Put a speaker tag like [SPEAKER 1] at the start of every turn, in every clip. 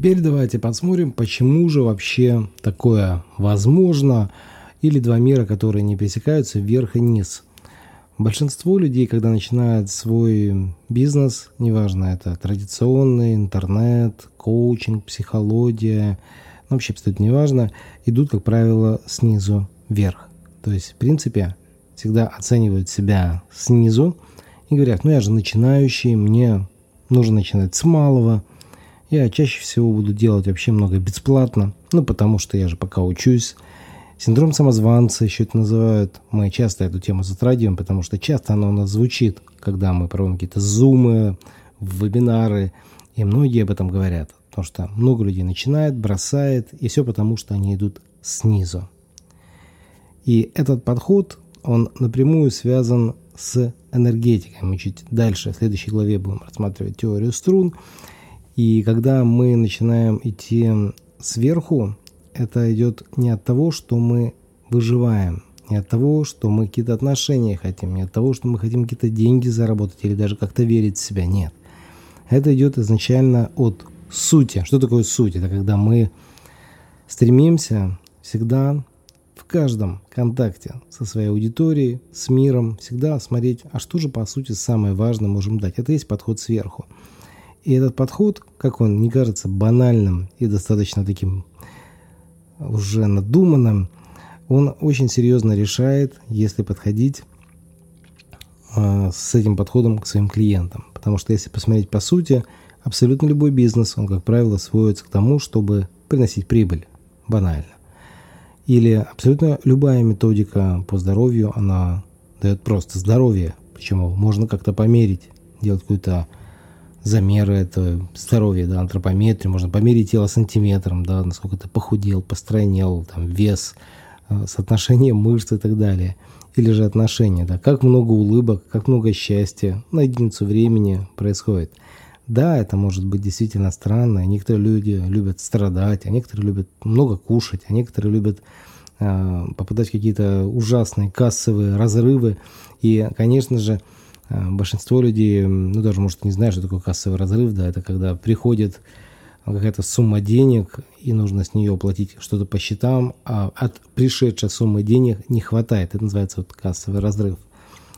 [SPEAKER 1] Теперь давайте посмотрим, почему же вообще такое возможно, или два мира, которые не пересекаются, вверх и низ. Большинство людей, когда начинают свой бизнес, неважно, это традиционный, интернет, коучинг, психология, ну, вообще абсолютно неважно, идут, как правило, снизу вверх. То есть, в принципе, всегда оценивают себя снизу и говорят, ну я же начинающий, мне нужно начинать с малого, я чаще всего буду делать вообще много бесплатно, ну потому что я же пока учусь. Синдром самозванца еще это называют. Мы часто эту тему затрагиваем, потому что часто она у нас звучит, когда мы проводим какие-то зумы, вебинары, и многие об этом говорят. Потому что много людей начинает, бросает, и все потому, что они идут снизу. И этот подход, он напрямую связан с энергетикой. Мы чуть дальше, в следующей главе будем рассматривать теорию струн. И когда мы начинаем идти сверху, это идет не от того, что мы выживаем, не от того, что мы какие-то отношения хотим, не от того, что мы хотим какие-то деньги заработать или даже как-то верить в себя. Нет. Это идет изначально от сути. Что такое суть? Это когда мы стремимся всегда в каждом контакте со своей аудиторией, с миром, всегда смотреть, а что же по сути самое важное можем дать. Это есть подход сверху. И этот подход, как он не кажется банальным и достаточно таким уже надуманным, он очень серьезно решает, если подходить э, с этим подходом к своим клиентам. Потому что если посмотреть по сути, абсолютно любой бизнес, он, как правило, сводится к тому, чтобы приносить прибыль. Банально. Или абсолютно любая методика по здоровью, она дает просто здоровье. Причем можно как-то померить, делать какую-то замеры это здоровье, да, антропометрию, можно померить тело сантиметром, да, насколько ты похудел, постройнел, там, вес, э, соотношение мышц и так далее. Или же отношения, да, как много улыбок, как много счастья на единицу времени происходит. Да, это может быть действительно странно. Некоторые люди любят страдать, а некоторые любят много кушать, а некоторые любят э, попадать в какие-то ужасные кассовые разрывы. И, конечно же, большинство людей, ну даже, может, не знают, что такое кассовый разрыв, да, это когда приходит какая-то сумма денег, и нужно с нее оплатить что-то по счетам, а от пришедшей суммы денег не хватает. Это называется вот кассовый разрыв.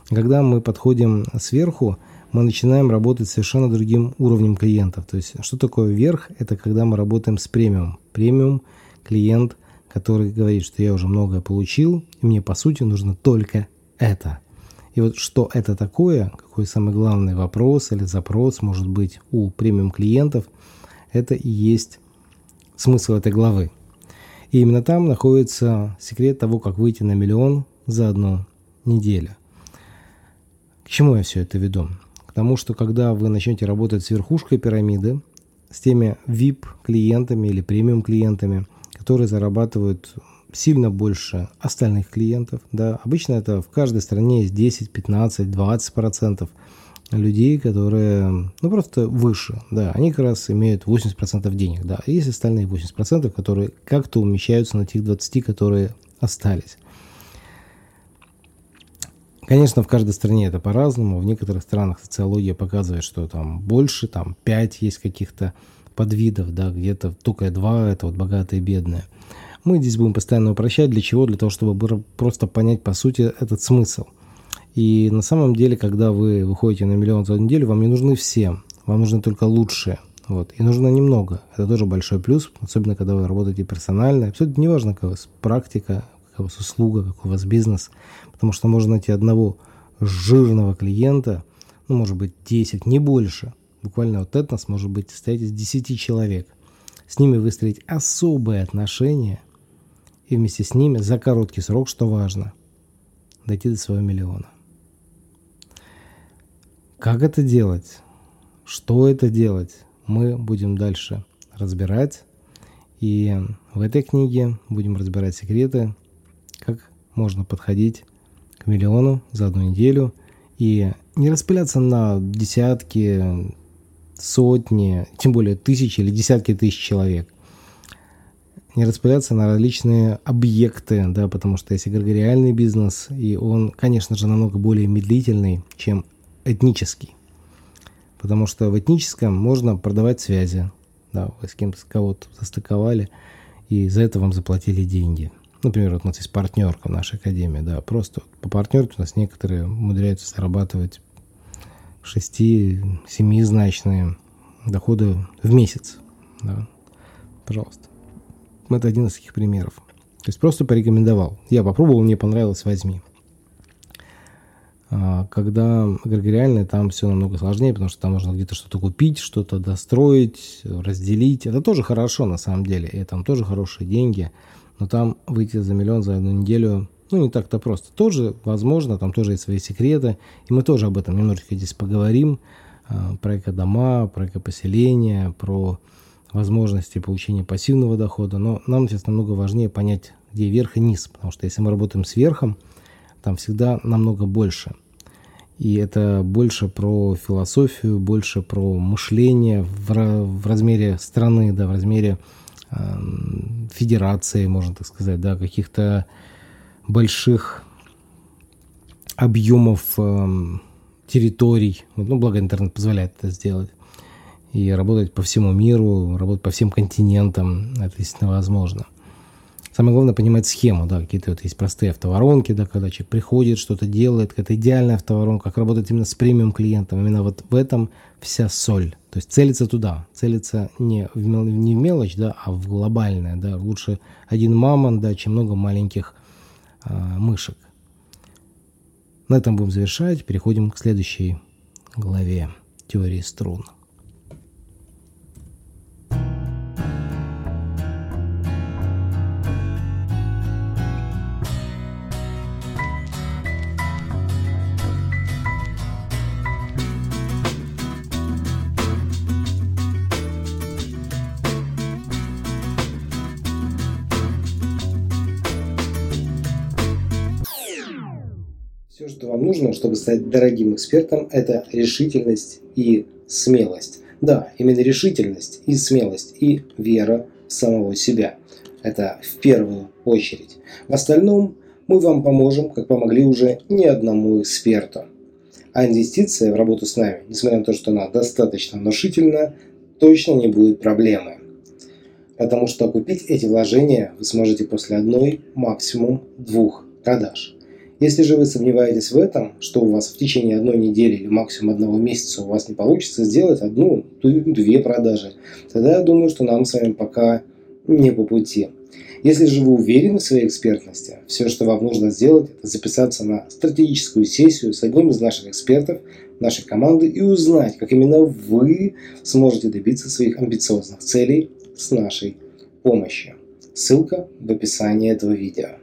[SPEAKER 1] Когда мы подходим сверху, мы начинаем работать совершенно другим уровнем клиентов. То есть, что такое верх? Это когда мы работаем с премиум. Премиум – клиент, который говорит, что я уже многое получил, и мне, по сути, нужно только это. И вот что это такое, какой самый главный вопрос или запрос может быть у премиум клиентов, это и есть смысл этой главы. И именно там находится секрет того, как выйти на миллион за одну неделю. К чему я все это веду? Потому что когда вы начнете работать с верхушкой пирамиды, с теми VIP-клиентами или премиум-клиентами, которые зарабатывают сильно больше остальных клиентов, да, обычно это в каждой стране есть 10, 15, 20 процентов людей, которые, ну, просто выше, да, они как раз имеют 80% денег, да, и есть остальные 80%, которые как-то умещаются на тех 20, которые остались. Конечно, в каждой стране это по-разному. В некоторых странах социология показывает, что там больше, там 5 есть каких-то подвидов, да, где-то только два, это вот богатые и бедные. Мы здесь будем постоянно упрощать. Для чего? Для того, чтобы просто понять, по сути, этот смысл. И на самом деле, когда вы выходите на миллион за неделю, вам не нужны все. Вам нужны только лучшие. Вот. И нужно немного. Это тоже большой плюс, особенно когда вы работаете персонально. Все это не важно, какая у вас практика, какая у вас услуга, какой у вас бизнес. Потому что можно найти одного жирного клиента, ну, может быть, 10, не больше. Буквально вот этнос может быть состоять из 10 человек. С ними выстроить особые отношения и вместе с ними за короткий срок, что важно, дойти до своего миллиона. Как это делать? Что это делать? Мы будем дальше разбирать. И в этой книге будем разбирать секреты, как можно подходить к миллиону за одну неделю и не распыляться на десятки, сотни, тем более тысячи или десятки тысяч человек. Не распыляться на различные объекты, да, потому что есть эгрегориальный бизнес, и он, конечно же, намного более медлительный, чем этнический. Потому что в этническом можно продавать связи, да, вы с кем-то кого-то застыковали, и за это вам заплатили деньги. Например, вот у нас есть партнерка в нашей академии, да, просто по партнерке у нас некоторые умудряются зарабатывать шести-семизначные доходы в месяц, да, пожалуйста. Это один из таких примеров. То есть просто порекомендовал. Я попробовал, мне понравилось, возьми. А, когда эгрегориальное, там все намного сложнее, потому что там нужно где-то что-то купить, что-то достроить, разделить. Это тоже хорошо на самом деле, и там тоже хорошие деньги, но там выйти за миллион за одну неделю, ну, не так-то просто. Тоже возможно, там тоже есть свои секреты, и мы тоже об этом немножечко здесь поговорим, а, про эко-дома, про эко-поселения, про возможности получения пассивного дохода, но нам сейчас намного важнее понять, где верх и низ, потому что если мы работаем с верхом, там всегда намного больше – и это больше про философию, больше про мышление в, в размере страны, да, в размере э, федерации, можно так сказать, да, каких-то больших объемов э, территорий. Ну, благо интернет позволяет это сделать. И работать по всему миру, работать по всем континентам, это действительно возможно. Самое главное понимать схему, да, какие-то вот есть простые автоворонки, да, когда человек приходит, что-то делает, какая-то идеальная автоворонка, как работать именно с премиум клиентом. Именно вот в этом вся соль. То есть целиться туда, целиться не в, не в мелочь, да, а в глобальное, да. Лучше один мамон, да, чем много маленьких а, мышек. На этом будем завершать. Переходим к следующей главе теории струн. Все, что вам нужно, чтобы стать дорогим экспертом, это решительность и смелость. Да, именно решительность и смелость и вера в самого себя. Это в первую очередь. В остальном мы вам поможем, как помогли уже ни одному эксперту. А инвестиция в работу с нами, несмотря на то, что она достаточно внушительна, точно не будет проблемы. Потому что купить эти вложения вы сможете после одной, максимум двух продаж. Если же вы сомневаетесь в этом, что у вас в течение одной недели или максимум одного месяца у вас не получится сделать одну, две продажи, тогда я думаю, что нам с вами пока не по пути. Если же вы уверены в своей экспертности, все, что вам нужно сделать, это записаться на стратегическую сессию с одним из наших экспертов нашей команды и узнать, как именно вы сможете добиться своих амбициозных целей с нашей помощью. Ссылка в описании этого видео.